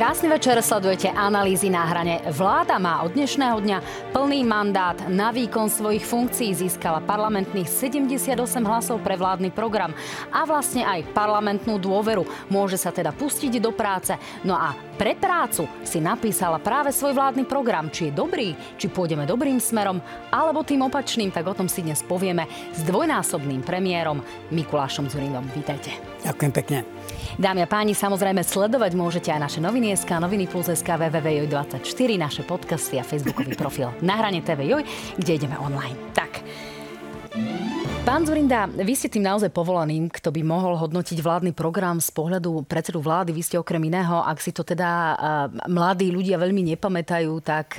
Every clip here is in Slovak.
Krásny večer, sledujete analýzy na hrane. Vláda má od dnešného dňa plný mandát na výkon svojich funkcií. Získala parlamentných 78 hlasov pre vládny program a vlastne aj parlamentnú dôveru. Môže sa teda pustiť do práce. No a pre prácu si napísala práve svoj vládny program. Či je dobrý, či pôjdeme dobrým smerom, alebo tým opačným, tak o tom si dnes povieme s dvojnásobným premiérom Mikulášom Zurinom. Vítajte. Ďakujem pekne. Dámy a páni, samozrejme sledovať môžete aj naše noviny SK, noviny plus SK, www.joj24, naše podcasty a facebookový profil na hrane TV Joj, kde ideme online. Tak, Pán Zurinda, vy ste tým naozaj povolaným, kto by mohol hodnotiť vládny program z pohľadu predsedu vlády. Vy ste okrem iného, ak si to teda mladí ľudia veľmi nepamätajú, tak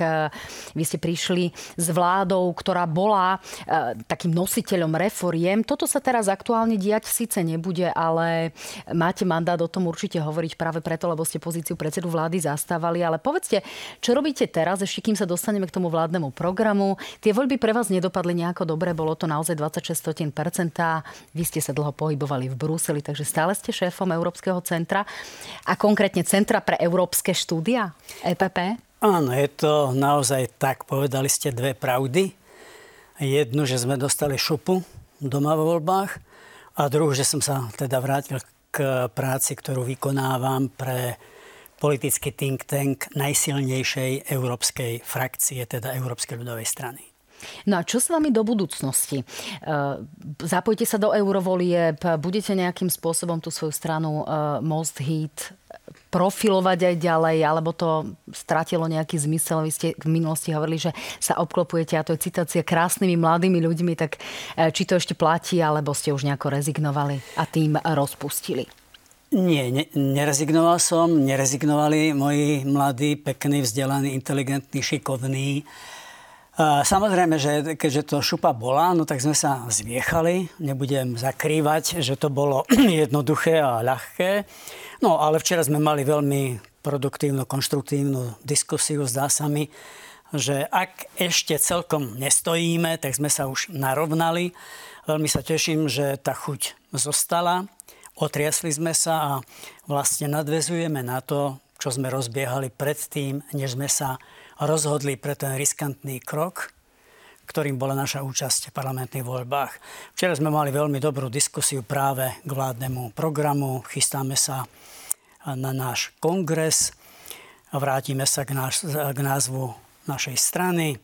vy ste prišli s vládou, ktorá bola takým nositeľom reforiem. Toto sa teraz aktuálne diať síce nebude, ale máte mandát o tom určite hovoriť práve preto, lebo ste pozíciu predsedu vlády zastávali. Ale povedzte, čo robíte teraz, ešte kým sa dostaneme k tomu vládnemu programu. Tie voľby pre vás nedopadli nejako dobre, bolo to naozaj 26 vy ste sa dlho pohybovali v Bruseli, takže stále ste šéfom Európskeho centra a konkrétne Centra pre európske štúdia, EPP? Áno, je to naozaj tak. Povedali ste dve pravdy. Jednu, že sme dostali šupu doma vo voľbách a druhú, že som sa teda vrátil k práci, ktorú vykonávam pre politický think tank najsilnejšej európskej frakcie, teda Európskej ľudovej strany. No a čo s vami do budúcnosti? E, zapojte sa do eurovolieb, budete nejakým spôsobom tú svoju stranu e, Most Heat profilovať aj ďalej, alebo to stratilo nejaký zmysel. Vy ste v minulosti hovorili, že sa obklopujete, a to je citácia, krásnymi mladými ľuďmi, tak e, či to ešte platí, alebo ste už nejako rezignovali a tým rozpustili? Nie, ne, nerezignoval som, nerezignovali moji mladí, pekní, vzdelaní, inteligentní, šikovní Samozrejme, že keďže to šupa bola, no tak sme sa zviechali. Nebudem zakrývať, že to bolo jednoduché a ľahké. No ale včera sme mali veľmi produktívnu, konštruktívnu diskusiu. Zdá sa mi, že ak ešte celkom nestojíme, tak sme sa už narovnali. Veľmi sa teším, že tá chuť zostala. Otriasli sme sa a vlastne nadvezujeme na to, čo sme rozbiehali predtým, než sme sa rozhodli pre ten riskantný krok, ktorým bola naša účasť v parlamentných voľbách. Včera sme mali veľmi dobrú diskusiu práve k vládnemu programu. Chystáme sa na náš kongres. Vrátime sa k, náš, k názvu našej strany.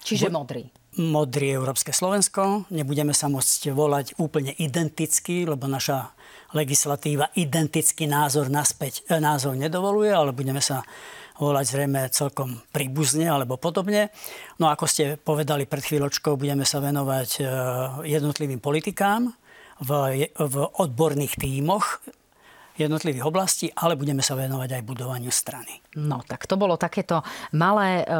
Čiže modrý. Modrý Európske Slovensko. Nebudeme sa môcť volať úplne identicky, lebo naša legislatíva identický názor naspäť, e, názor nedovoluje, ale budeme sa volať zrejme celkom príbuzne alebo podobne. No ako ste povedali pred chvíľočkou, budeme sa venovať e, jednotlivým politikám v, odborných tímoch jednotlivých oblastí, ale budeme sa venovať aj budovaniu strany. No, tak to bolo takéto malé e,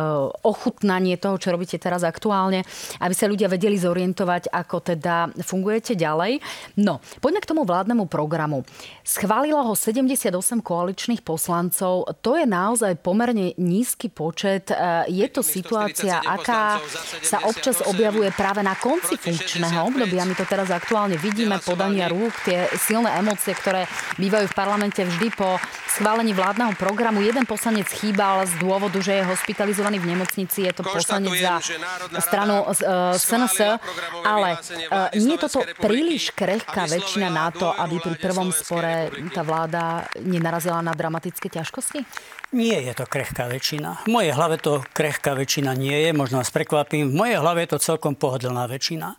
ochutnanie toho, čo robíte teraz aktuálne, aby sa ľudia vedeli zorientovať, ako teda fungujete ďalej. No, poďme k tomu vládnemu programu. Schválilo ho 78 koaličných poslancov. To je naozaj pomerne nízky počet. E, je to situácia, aká sa občas objavuje práve na konci funkčného obdobia. My to teraz aktuálne vidíme, podania rúk, tie silné emócie, ktoré bývajú v parlamente vždy po schválení vládneho programu. Jeden poslanec chýbal z dôvodu, že je hospitalizovaný v nemocnici. Je to poslanec za stranu uh, SNS. Ale uh, nie je toto príliš krehká väčšina na to, aby pri prvom spore tá vláda nenarazila na dramatické ťažkosti? Nie je to krehká väčšina. V mojej hlave to krehká väčšina nie je, možno vás prekvapím. V mojej hlave je to celkom pohodlná väčšina.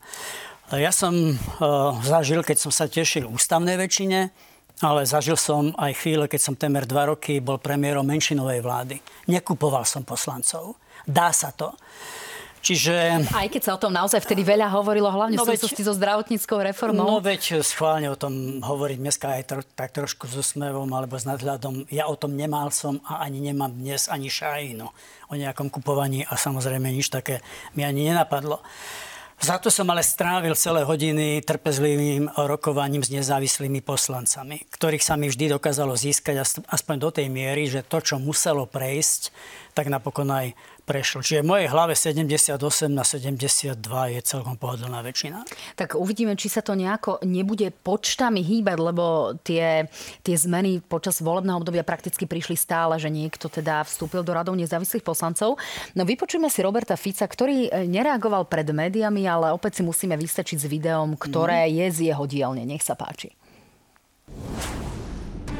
Ja som uh, zažil, keď som sa tešil ústavnej väčšine, ale zažil som aj chvíle, keď som temer dva roky bol premiérom menšinovej vlády. Nekupoval som poslancov. Dá sa to. Čiže... Aj keď sa o tom naozaj vtedy veľa hovorilo, hlavne no v súvislosti so zdravotníckou reformou. No veď schválne o tom hovoriť dneska aj tro, tak trošku s úsmevom alebo s nadhľadom. Ja o tom nemal som a ani nemám dnes ani šajinu o nejakom kupovaní a samozrejme nič také mi ani nenapadlo. Za to som ale strávil celé hodiny trpezlivým rokovaním s nezávislými poslancami, ktorých sa mi vždy dokázalo získať aspoň do tej miery, že to, čo muselo prejsť, tak napokon aj prešlo. Čiže v mojej hlave 78 na 72 je celkom pohodlná väčšina. Tak uvidíme, či sa to nejako nebude počtami hýbať, lebo tie, tie zmeny počas volebného obdobia prakticky prišli stále, že niekto teda vstúpil do radov nezávislých poslancov. No vypočujeme si Roberta Fica, ktorý e, nereagoval pred médiami, ale opäť si musíme vystačiť s videom, ktoré mm. je z jeho dielne. Nech sa páči.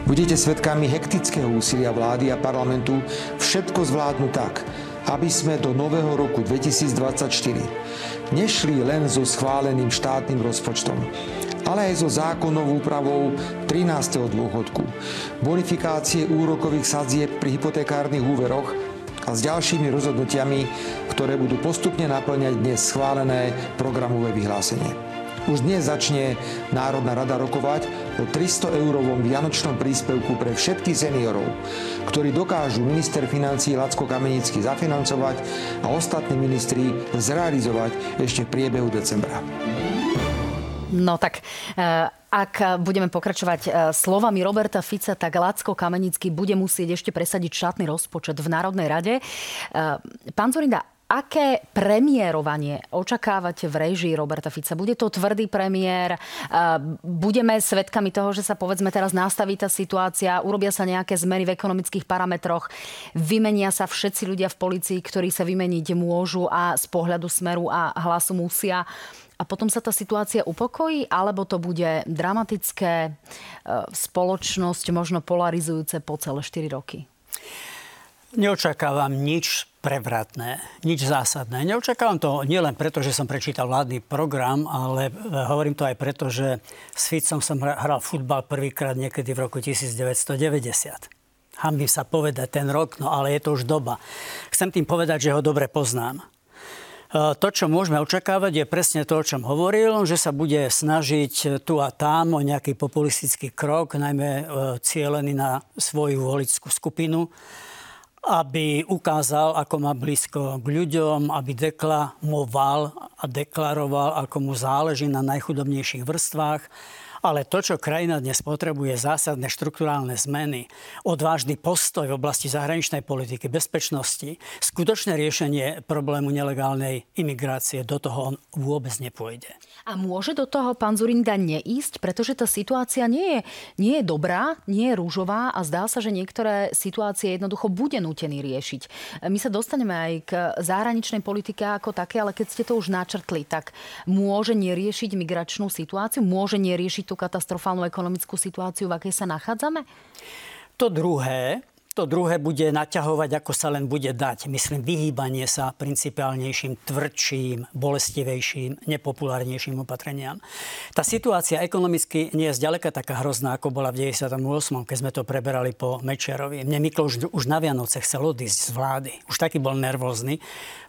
Budete svetkami hektického úsilia vlády a parlamentu všetko zvládnuť tak, aby sme do nového roku 2024 nešli len so schváleným štátnym rozpočtom, ale aj so zákonnou úpravou 13. dôchodku, bonifikácie úrokových sadzieb pri hypotekárnych úveroch a s ďalšími rozhodnutiami, ktoré budú postupne naplňať dnes schválené programové vyhlásenie. Už dnes začne Národná rada rokovať o 300 eurovom vianočnom príspevku pre všetkých seniorov, ktorí dokážu minister financí Lacko Kamenický zafinancovať a ostatní ministri zrealizovať ešte v priebehu decembra. No tak, eh, ak budeme pokračovať eh, slovami Roberta Fica, tak Lacko Kamenický bude musieť ešte presadiť štátny rozpočet v Národnej rade. Eh, pán Zorinda, Aké premiérovanie očakávate v režii Roberta Fica? Bude to tvrdý premiér? Budeme svedkami toho, že sa povedzme teraz nastaví tá situácia, urobia sa nejaké zmeny v ekonomických parametroch, vymenia sa všetci ľudia v policii, ktorí sa vymeniť môžu a z pohľadu smeru a hlasu musia a potom sa tá situácia upokojí, alebo to bude dramatické, e, spoločnosť možno polarizujúce po celé 4 roky? Neočakávam nič prevratné, nič zásadné. Neočakávam to nielen preto, že som prečítal vládny program, ale e, hovorím to aj preto, že s Ficom som hral futbal prvýkrát niekedy v roku 1990. Hambím sa povedať ten rok, no ale je to už doba. Chcem tým povedať, že ho dobre poznám. E, to, čo môžeme očakávať, je presne to, o čom hovoril, že sa bude snažiť tu a tam o nejaký populistický krok, najmä e, cieľený na svoju volickú skupinu aby ukázal, ako má blízko k ľuďom, aby deklamoval a deklaroval, ako mu záleží na najchudobnejších vrstvách ale to, čo krajina dnes potrebuje, zásadné štruktúrálne zmeny, odvážny postoj v oblasti zahraničnej politiky, bezpečnosti, skutočné riešenie problému nelegálnej imigrácie, do toho on vôbec nepôjde. A môže do toho pán Zurinda neísť, pretože tá situácia nie je, nie je dobrá, nie je rúžová a zdá sa, že niektoré situácie jednoducho bude nútený riešiť. My sa dostaneme aj k zahraničnej politike ako také, ale keď ste to už načrtli, tak môže neriešiť migračnú situáciu, môže neriešiť tú katastrofálnu ekonomickú situáciu, v akej sa nachádzame? To druhé, to druhé bude naťahovať, ako sa len bude dať. Myslím, vyhýbanie sa principiálnejším, tvrdším, bolestivejším, nepopulárnejším opatreniam. Tá situácia ekonomicky nie je zďaleka taká hrozná, ako bola v 98., keď sme to preberali po Mečerovi. Mne Miklo už, už na Vianoce chcel odísť z vlády. Už taký bol nervózny,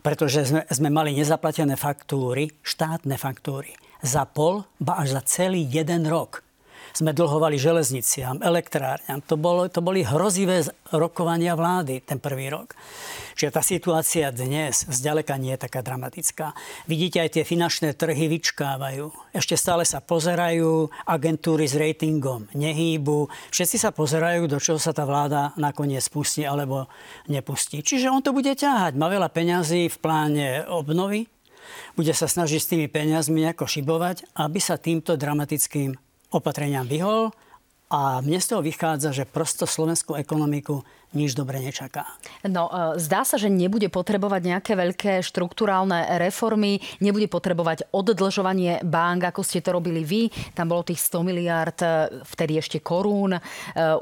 pretože sme, sme mali nezaplatené faktúry, štátne faktúry za pol, ba až za celý jeden rok sme dlhovali železniciam, elektrárňam. To, bolo, to boli hrozivé rokovania vlády ten prvý rok. Čiže tá situácia dnes zďaleka nie je taká dramatická. Vidíte, aj tie finančné trhy vyčkávajú. Ešte stále sa pozerajú, agentúry s ratingom nehýbu. Všetci sa pozerajú, do čoho sa tá vláda nakoniec pustí alebo nepustí. Čiže on to bude ťahať. Má veľa peňazí v pláne obnovy, bude sa snažiť s tými peniazmi nejako šibovať, aby sa týmto dramatickým opatreniam vyhol. A mne z toho vychádza, že prosto slovenskú ekonomiku nič dobre nečaká. No, e, zdá sa, že nebude potrebovať nejaké veľké štruktúrálne reformy, nebude potrebovať oddlžovanie bank, ako ste to robili vy. Tam bolo tých 100 miliard, e, vtedy ešte korún, e,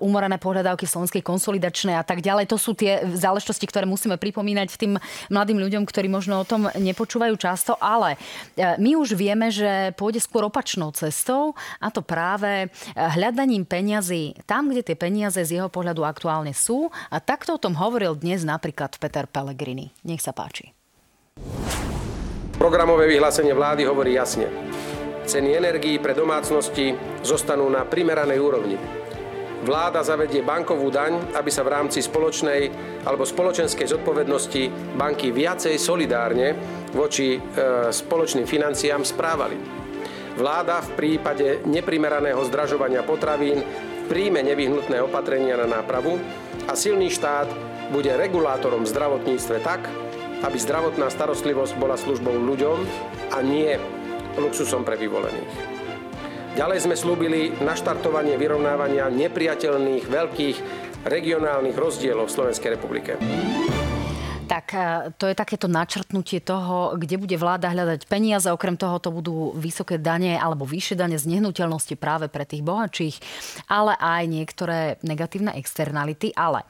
umorené pohľadávky slovenskej konsolidačnej a tak ďalej. To sú tie záležitosti, ktoré musíme pripomínať tým mladým ľuďom, ktorí možno o tom nepočúvajú často, ale my už vieme, že pôjde skôr opačnou cestou a to práve hľadaním peňazí tam, kde tie peniaze z jeho pohľadu aktuálne sú a takto o tom hovoril dnes napríklad Peter Pellegrini. Nech sa páči. Programové vyhlásenie vlády hovorí jasne. Ceny energií pre domácnosti zostanú na primeranej úrovni. Vláda zavedie bankovú daň, aby sa v rámci spoločnej alebo spoločenskej zodpovednosti banky viacej solidárne voči e, spoločným financiám správali. Vláda v prípade neprimeraného zdražovania potravín príjme nevyhnutné opatrenia na nápravu a silný štát bude regulátorom v zdravotníctve tak, aby zdravotná starostlivosť bola službou ľuďom a nie luxusom pre vyvolených. Ďalej sme slúbili naštartovanie vyrovnávania nepriateľných veľkých regionálnych rozdielov v Slovenskej republike. Tak e, to je takéto načrtnutie toho, kde bude vláda hľadať peniaze. Okrem toho to budú vysoké dane alebo vyššie dane z nehnuteľnosti práve pre tých bohatších, ale aj niektoré negatívne externality. Ale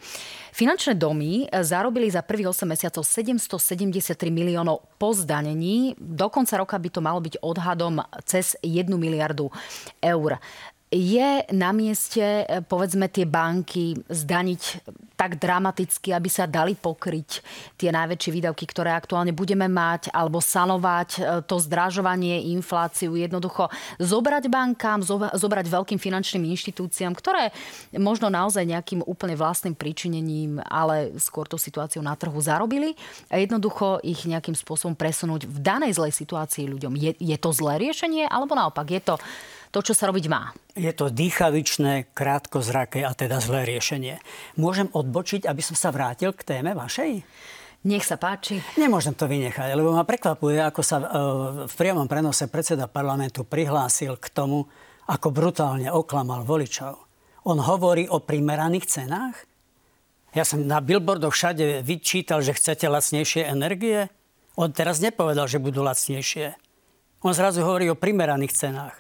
finančné domy zarobili za prvých 8 mesiacov 773 miliónov po zdanení. Do konca roka by to malo byť odhadom cez 1 miliardu eur je na mieste, e, povedzme, tie banky zdaniť tak dramaticky, aby sa dali pokryť tie najväčšie výdavky, ktoré aktuálne budeme mať, alebo sanovať e, to zdražovanie, infláciu, jednoducho zobrať bankám, zobrať veľkým finančným inštitúciám, ktoré možno naozaj nejakým úplne vlastným príčinením, ale skôr tú situáciu na trhu zarobili a jednoducho ich nejakým spôsobom presunúť v danej zlej situácii ľuďom. Je, je to zlé riešenie, alebo naopak je to to, čo sa robiť má. Je to dýchavičné, krátkozraké a teda zlé riešenie. Môžem odbočiť, aby som sa vrátil k téme vašej? Nech sa páči. Nemôžem to vynechať, lebo ma prekvapuje, ako sa e, v priamom prenose predseda parlamentu prihlásil k tomu, ako brutálne oklamal voličov. On hovorí o primeraných cenách? Ja som na billboardoch všade vyčítal, že chcete lacnejšie energie. On teraz nepovedal, že budú lacnejšie. On zrazu hovorí o primeraných cenách.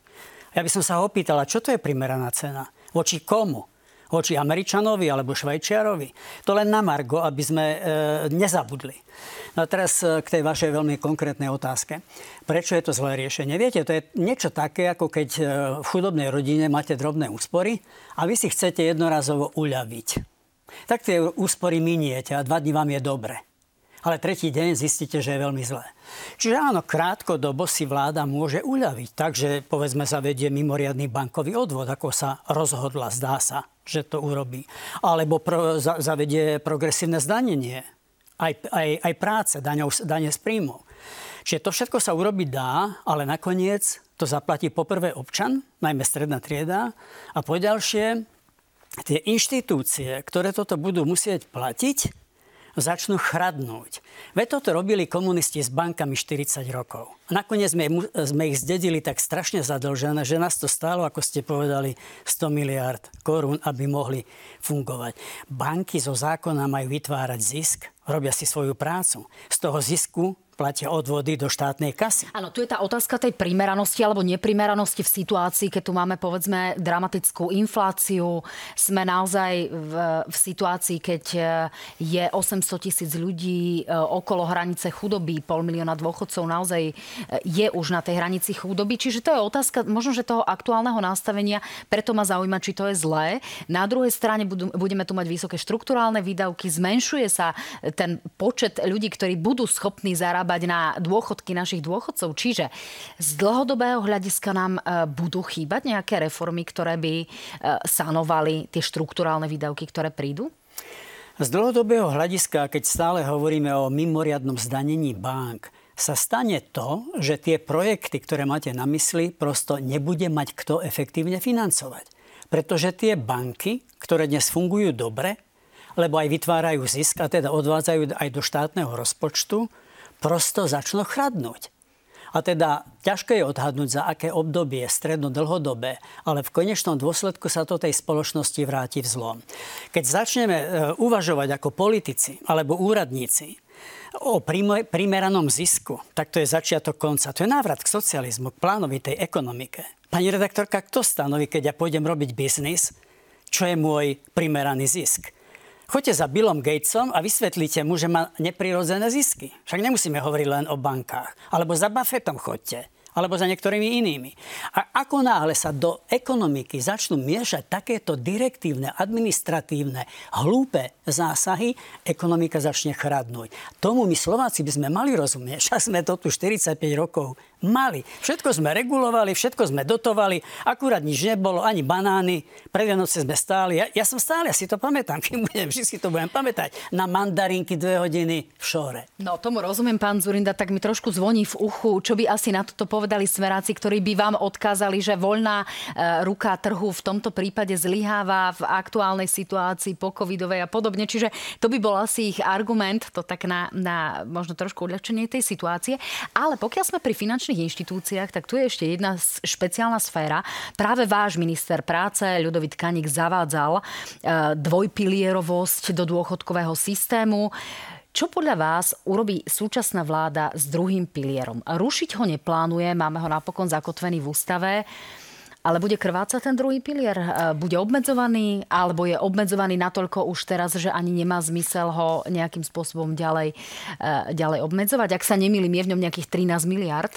Ja by som sa opýtala, čo to je primeraná cena? Voči komu? Voči Američanovi alebo Švajčiarovi? To len na Margo, aby sme e, nezabudli. No a teraz e, k tej vašej veľmi konkrétnej otázke. Prečo je to zlé riešenie? Viete, to je niečo také, ako keď e, v chudobnej rodine máte drobné úspory a vy si chcete jednorazovo uľaviť. Tak tie úspory miniete a dva dní vám je dobre ale tretí deň zistíte, že je veľmi zlé. Čiže áno, krátkodobo si vláda môže uľaviť, takže povedzme zavedie mimoriadný bankový odvod, ako sa rozhodla, zdá sa, že to urobí. Alebo pro, za, zavedie progresívne zdanenie, aj, aj, aj práce, daňov, dane z príjmov. Čiže to všetko sa urobiť dá, ale nakoniec to zaplatí poprvé občan, najmä stredná trieda, a poďalšie tie inštitúcie, ktoré toto budú musieť platiť, začnú chradnúť. Veď toto robili komunisti s bankami 40 rokov. A nakoniec sme, sme ich zdedili tak strašne zadlžené, že nás to stálo, ako ste povedali, 100 miliard korún, aby mohli fungovať. Banky zo zákona majú vytvárať zisk, robia si svoju prácu. Z toho zisku platia odvody do štátnej kasy. Áno, tu je tá otázka tej primeranosti alebo neprimeranosti v situácii, keď tu máme povedzme dramatickú infláciu. Sme naozaj v, v situácii, keď e, je 800 tisíc ľudí e, okolo hranice chudoby, pol milióna dôchodcov naozaj e, je už na tej hranici chudoby. Čiže to je otázka možno, že toho aktuálneho nastavenia, preto ma zaujíma, či to je zlé. Na druhej strane budú, budeme tu mať vysoké štruktúrálne výdavky, zmenšuje sa ten počet ľudí, ktorí budú schopní zarábať zarábať na dôchodky našich dôchodcov. Čiže z dlhodobého hľadiska nám e, budú chýbať nejaké reformy, ktoré by e, sanovali tie štruktúrálne výdavky, ktoré prídu? Z dlhodobého hľadiska, keď stále hovoríme o mimoriadnom zdanení bank, sa stane to, že tie projekty, ktoré máte na mysli, prosto nebude mať kto efektívne financovať. Pretože tie banky, ktoré dnes fungujú dobre, lebo aj vytvárajú zisk a teda odvádzajú aj do štátneho rozpočtu, prosto začnú chradnúť. A teda ťažko je odhadnúť, za aké obdobie, stredno, dlhodobé, ale v konečnom dôsledku sa to tej spoločnosti vráti v zlom. Keď začneme e, uvažovať ako politici alebo úradníci o primeranom zisku, tak to je začiatok konca. To je návrat k socializmu, k plánovitej ekonomike. Pani redaktorka, kto stanoví, keď ja pôjdem robiť biznis, čo je môj primeraný zisk? Choďte za Billom Gatesom a vysvetlíte mu, že má neprirodzené zisky. Však nemusíme hovoriť len o bankách. Alebo za Buffettom chodte alebo za niektorými inými. A ako náhle sa do ekonomiky začnú miešať takéto direktívne, administratívne, hlúpe zásahy, ekonomika začne chradnúť. Tomu my Slováci by sme mali rozumieť. Však sme to tu 45 rokov Mali. Všetko sme regulovali, všetko sme dotovali, akurát nič nebolo, ani banány. Pre Vianoce sme stáli. Ja, ja som stále, ja si to pamätám, kým budem, vždy si to budem pamätať. Na mandarinky dve hodiny v šore. No tomu rozumiem, pán Zurinda, tak mi trošku zvoní v uchu, čo by asi na toto povedali smeráci, ktorí by vám odkázali, že voľná e, ruka trhu v tomto prípade zlyháva v aktuálnej situácii po covidovej a podobne. Čiže to by bol asi ich argument, to tak na, na možno trošku uľahčenie tej situácie. Ale pokiaľ sme pri finančnej finančných inštitúciách, tak tu je ešte jedna špeciálna sféra. Práve váš minister práce, Ľudovit Kanik, zavádzal e, dvojpilierovosť do dôchodkového systému. Čo podľa vás urobí súčasná vláda s druhým pilierom? Rušiť ho neplánuje, máme ho napokon zakotvený v ústave. Ale bude krvácať ten druhý pilier? E, bude obmedzovaný? Alebo je obmedzovaný natoľko už teraz, že ani nemá zmysel ho nejakým spôsobom ďalej, e, ďalej obmedzovať? Ak sa nemýlim, je v ňom nejakých 13 miliard?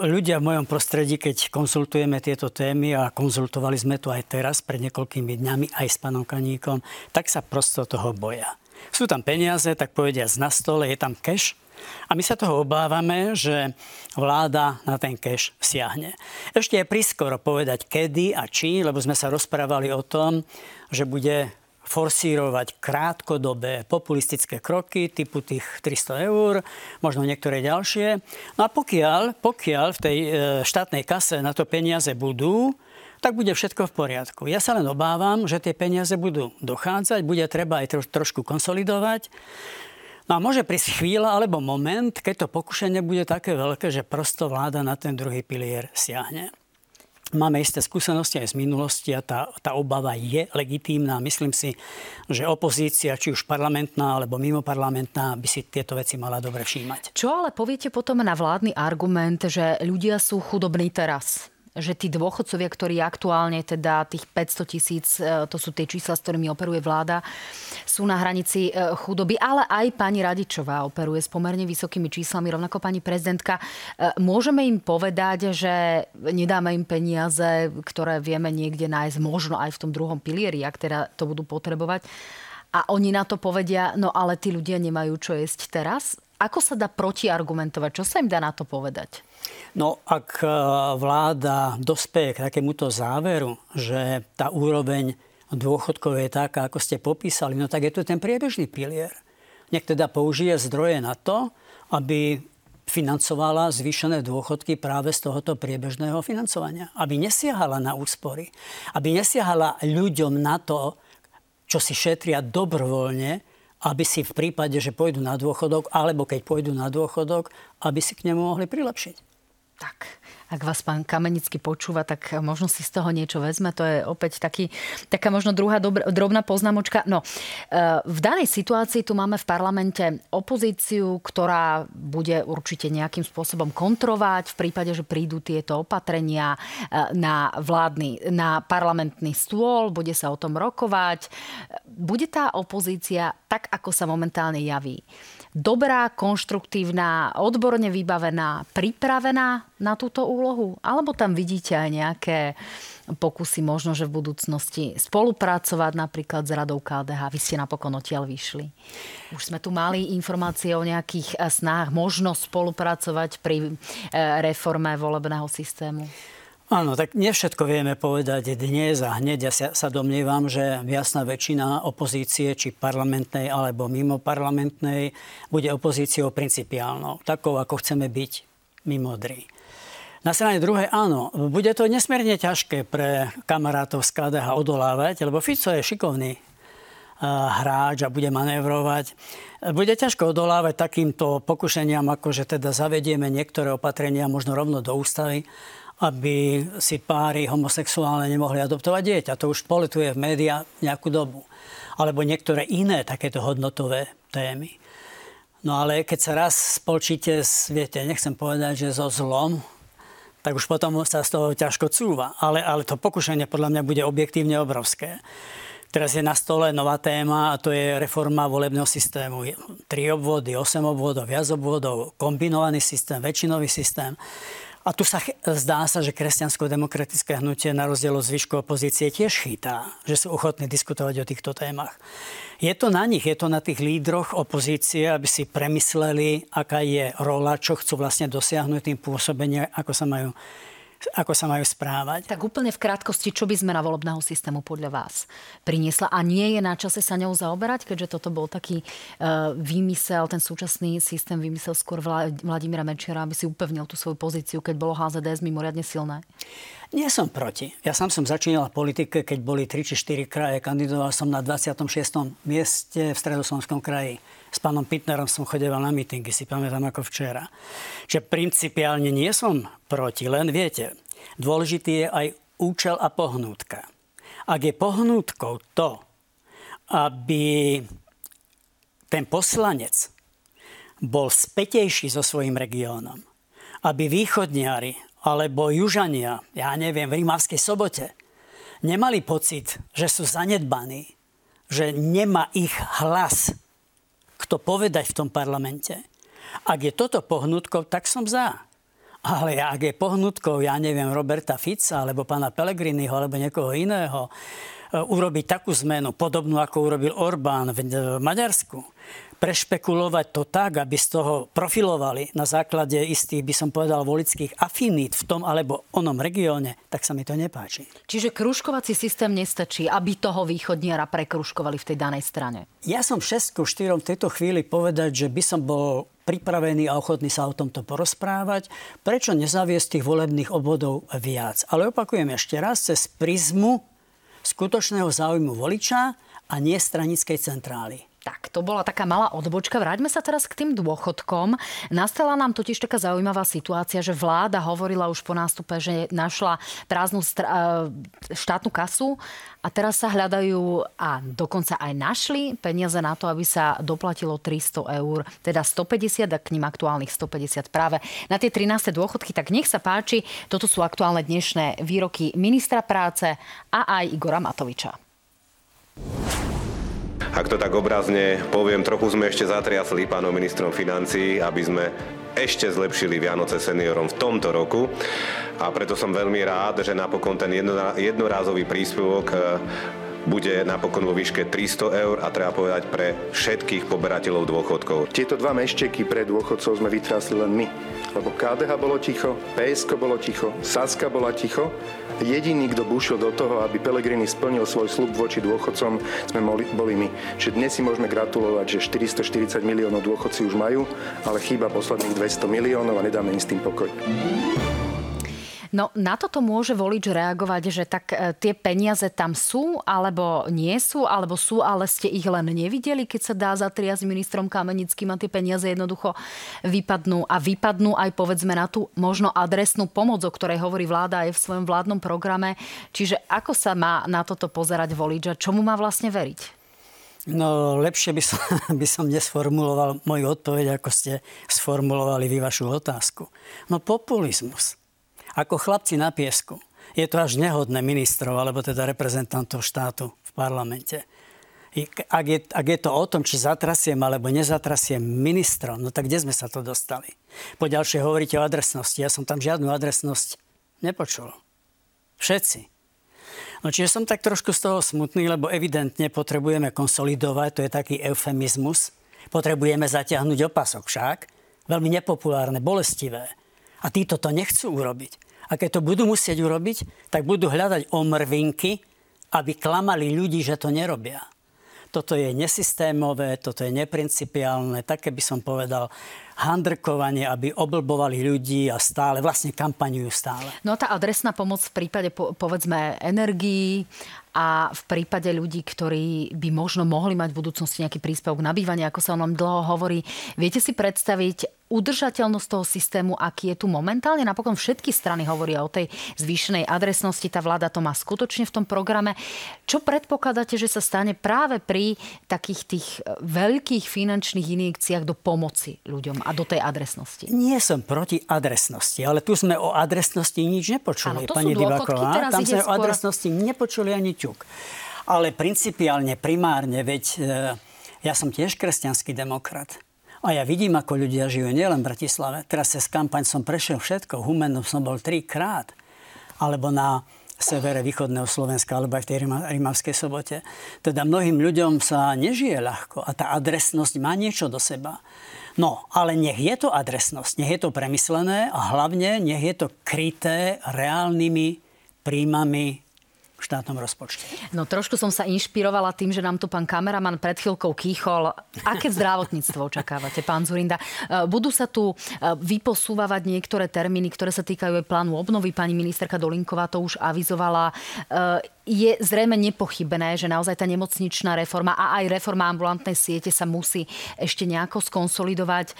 Ľudia v mojom prostredí, keď konzultujeme tieto témy a konzultovali sme to aj teraz, pred niekoľkými dňami, aj s pánom Kaníkom, tak sa prosto toho boja. Sú tam peniaze, tak povediať na stole, je tam cash, a my sa toho obávame, že vláda na ten cash siahne. Ešte je priskoro povedať kedy a či, lebo sme sa rozprávali o tom, že bude forsírovať krátkodobé populistické kroky typu tých 300 eur, možno niektoré ďalšie. No a pokiaľ, pokiaľ v tej e, štátnej kase na to peniaze budú, tak bude všetko v poriadku. Ja sa len obávam, že tie peniaze budú dochádzať, bude treba aj trošku konsolidovať. No a môže prísť chvíľa alebo moment, keď to pokušenie bude také veľké, že prosto vláda na ten druhý pilier siahne. Máme isté skúsenosti aj z minulosti a tá, tá obava je legitímna. Myslím si, že opozícia, či už parlamentná alebo mimoparlamentná, by si tieto veci mala dobre všímať. Čo ale poviete potom na vládny argument, že ľudia sú chudobní teraz? Že tí dôchodcovia, ktorí aktuálne teda tých 500 tisíc, e, to sú tie čísla, s ktorými operuje vláda, sú na hranici e, chudoby, ale aj pani Radičová operuje s pomerne vysokými číslami, rovnako pani prezidentka. E, môžeme im povedať, že nedáme im peniaze, ktoré vieme niekde nájsť, možno aj v tom druhom pilieri, ak teda to budú potrebovať. A oni na to povedia, no ale tí ľudia nemajú čo jesť teraz. Ako sa dá protiargumentovať? Čo sa im dá na to povedať? No, ak e, vláda dospeje k takémuto záveru, že tá úroveň dôchodkov je taká, ako ste popísali, no tak je to ten priebežný pilier. Nech teda použije zdroje na to, aby financovala zvýšené dôchodky práve z tohoto priebežného financovania. Aby nesiahala na úspory. Aby nesiahala ľuďom na to, čo si šetria dobrovoľne, aby si v prípade, že pôjdu na dôchodok, alebo keď pôjdu na dôchodok, aby si k nemu mohli prilepšiť. Tak, ak vás pán Kamenický počúva, tak možno si z toho niečo vezme. To je opäť taký, taká možno druhá dobra, drobná poznámočka. No, e, v danej situácii tu máme v parlamente opozíciu, ktorá bude určite nejakým spôsobom kontrovať v prípade, že prídu tieto opatrenia e, na vládny, na parlamentný stôl, bude sa o tom rokovať. Bude tá opozícia tak, ako sa momentálne javí dobrá, konštruktívna, odborne vybavená, pripravená na túto úlohu? Alebo tam vidíte aj nejaké pokusy možno, že v budúcnosti spolupracovať napríklad s radou KDH. Vy ste napokon odtiaľ vyšli. Už sme tu mali informácie o nejakých snách možno spolupracovať pri eh, reforme volebného systému. Áno, tak nevšetko vieme povedať dnes a hneď. Ja sa, sa domnievam, že jasná väčšina opozície, či parlamentnej alebo mimo parlamentnej, bude opozíciou principiálnou. Takou, ako chceme byť my modrí. Na strane druhej áno, bude to nesmierne ťažké pre kamarátov z KDH odolávať, lebo Fico je šikovný hráč a bude manévrovať. Bude ťažko odolávať takýmto pokušeniam, ako že teda zavedieme niektoré opatrenia možno rovno do ústavy aby si páry homosexuálne nemohli adoptovať dieťa. To už poletuje v médiá nejakú dobu. Alebo niektoré iné takéto hodnotové témy. No ale keď sa raz spolčíte, s, viete, nechcem povedať, že so zlom, tak už potom sa z toho ťažko cúva. Ale, ale to pokušenie podľa mňa bude objektívne obrovské. Teraz je na stole nová téma a to je reforma volebného systému. Tri obvody, 8 obvodov, viac obvodov, kombinovaný systém, väčšinový systém. A tu sa zdá sa, že kresťansko-demokratické hnutie na rozdiel od zvyšku opozície tiež chytá, že sú ochotní diskutovať o týchto témach. Je to na nich, je to na tých lídroch opozície, aby si premysleli, aká je rola, čo chcú vlastne dosiahnuť tým pôsobením, ako sa majú ako sa majú správať. Tak úplne v krátkosti, čo by zmena volebného systému podľa vás priniesla? A nie je na čase sa ňou zaoberať, keďže toto bol taký uh, výmysel, ten súčasný systém vymysel skôr Vladimíra Mečiara, aby si upevnil tú svoju pozíciu, keď bolo HZDS mimoriadne silné? Nie som proti. Ja sám som začínal v politike, keď boli 3 či 4 kraje. Kandidoval som na 26. mieste v Stredoslovenskom kraji. S pánom Pitnerom som chodeval na mítingy, si pamätám ako včera. Čiže principiálne nie som proti, len viete, dôležitý je aj účel a pohnútka. Ak je pohnútkou to, aby ten poslanec bol spätejší so svojím regiónom, aby východniari alebo južania, ja neviem, v Rímavskej sobote, nemali pocit, že sú zanedbaní, že nemá ich hlas kto povedať v tom parlamente. Ak je toto pohnutkou, tak som za. Ale ak je pohnutkou, ja neviem, Roberta Fica, alebo pána Pellegriniho, alebo niekoho iného, urobiť takú zmenu, podobnú ako urobil Orbán v Maďarsku, prešpekulovať to tak, aby z toho profilovali na základe istých, by som povedal, volických afinít v tom alebo onom regióne, tak sa mi to nepáči. Čiže kružkovací systém nestačí, aby toho východniara prekružkovali v tej danej strane? Ja som všetko štyrom v tejto chvíli povedať, že by som bol pripravený a ochotný sa o tomto porozprávať. Prečo nezaviesť tých volebných obvodov viac? Ale opakujem ešte raz, cez prizmu skutočného záujmu voliča a nie stranickej centrály. Tak, to bola taká malá odbočka. Vráťme sa teraz k tým dôchodkom. Nastala nám totiž taká zaujímavá situácia, že vláda hovorila už po nástupe, že našla prázdnu e, štátnu kasu a teraz sa hľadajú a dokonca aj našli peniaze na to, aby sa doplatilo 300 eur, teda 150 a k ním aktuálnych 150 práve na tie 13. dôchodky. Tak nech sa páči, toto sú aktuálne dnešné výroky ministra práce a aj Igora Matoviča. Ak to tak obrazne poviem, trochu sme ešte zatriasli pánom ministrom financí, aby sme ešte zlepšili Vianoce seniorom v tomto roku. A preto som veľmi rád, že napokon ten jednorázový príspevok bude napokon vo výške 300 eur a treba povedať pre všetkých poberateľov dôchodkov. Tieto dva mešteky pre dôchodcov sme vytrásli len my. Lebo KDH bolo ticho, PSK bolo ticho, Saska bola ticho. Jediný, kto bušil do toho, aby Pelegrini splnil svoj slub voči dôchodcom, sme boli my. Čiže dnes si môžeme gratulovať, že 440 miliónov dôchodci už majú, ale chýba posledných 200 miliónov a nedáme im s tým pokoj. No na toto môže volič reagovať, že tak e, tie peniaze tam sú, alebo nie sú, alebo sú, ale ste ich len nevideli, keď sa dá zatriasť ministrom Kamenickým a tie peniaze jednoducho vypadnú. A vypadnú aj povedzme na tú možno adresnú pomoc, o ktorej hovorí vláda aj v svojom vládnom programe. Čiže ako sa má na toto pozerať volič a čomu má vlastne veriť? No, lepšie by som, by som nesformuloval moju odpoveď, ako ste sformulovali vy vašu otázku. No, populizmus ako chlapci na piesku. Je to až nehodné ministrov, alebo teda reprezentantov štátu v parlamente. Ak je, ak je to o tom, či zatrasiem alebo nezatrasiem ministrom, no tak kde sme sa to dostali? Po ďalšie hovoríte o adresnosti. Ja som tam žiadnu adresnosť nepočul. Všetci. No čiže som tak trošku z toho smutný, lebo evidentne potrebujeme konsolidovať, to je taký eufemizmus. Potrebujeme zatiahnuť opasok však. Veľmi nepopulárne, bolestivé. A títo to nechcú urobiť. A keď to budú musieť urobiť, tak budú hľadať omrvinky, aby klamali ľudí, že to nerobia. Toto je nesystémové, toto je neprincipiálne, také by som povedal handrkovanie, aby oblbovali ľudí a stále, vlastne kampaňujú stále. No tá adresná pomoc v prípade, povedzme, energií a v prípade ľudí, ktorí by možno mohli mať v budúcnosti nejaký príspevok na bývanie, ako sa o nám dlho hovorí, viete si predstaviť udržateľnosť toho systému, aký je tu momentálne? Napokon všetky strany hovoria o tej zvýšenej adresnosti, tá vláda to má skutočne v tom programe. Čo predpokladáte, že sa stane práve pri takých tých veľkých finančných injekciách do pomoci ľuďom a do tej adresnosti? Nie som proti adresnosti, ale tu sme o adresnosti nič nepočuli, Áno, pani Divaková. Tam sme skôr... o adresnosti nepočuli ani ťuk. Ale principiálne, primárne, veď e, ja som tiež kresťanský demokrat. A ja vidím, ako ľudia žijú nielen v Bratislave. Teraz cez kampaň som prešiel všetko. V Humenu som bol trikrát. Alebo na severe východného Slovenska, alebo aj v tej Rimavskej sobote. Teda mnohým ľuďom sa nežije ľahko a tá adresnosť má niečo do seba. No, ale nech je to adresnosť, nech je to premyslené a hlavne nech je to kryté reálnymi príjmami v štátnom rozpočte. No trošku som sa inšpirovala tým, že nám tu pán kameraman pred chvíľkou kýchol. Aké zdravotníctvo očakávate, pán Zurinda? E, budú sa tu e, vyposúvať niektoré termíny, ktoré sa týkajú aj plánu obnovy. Pani ministerka Dolinková to už avizovala. E, je zrejme nepochybné, že naozaj tá nemocničná reforma a aj reforma ambulantnej siete sa musí ešte nejako skonsolidovať.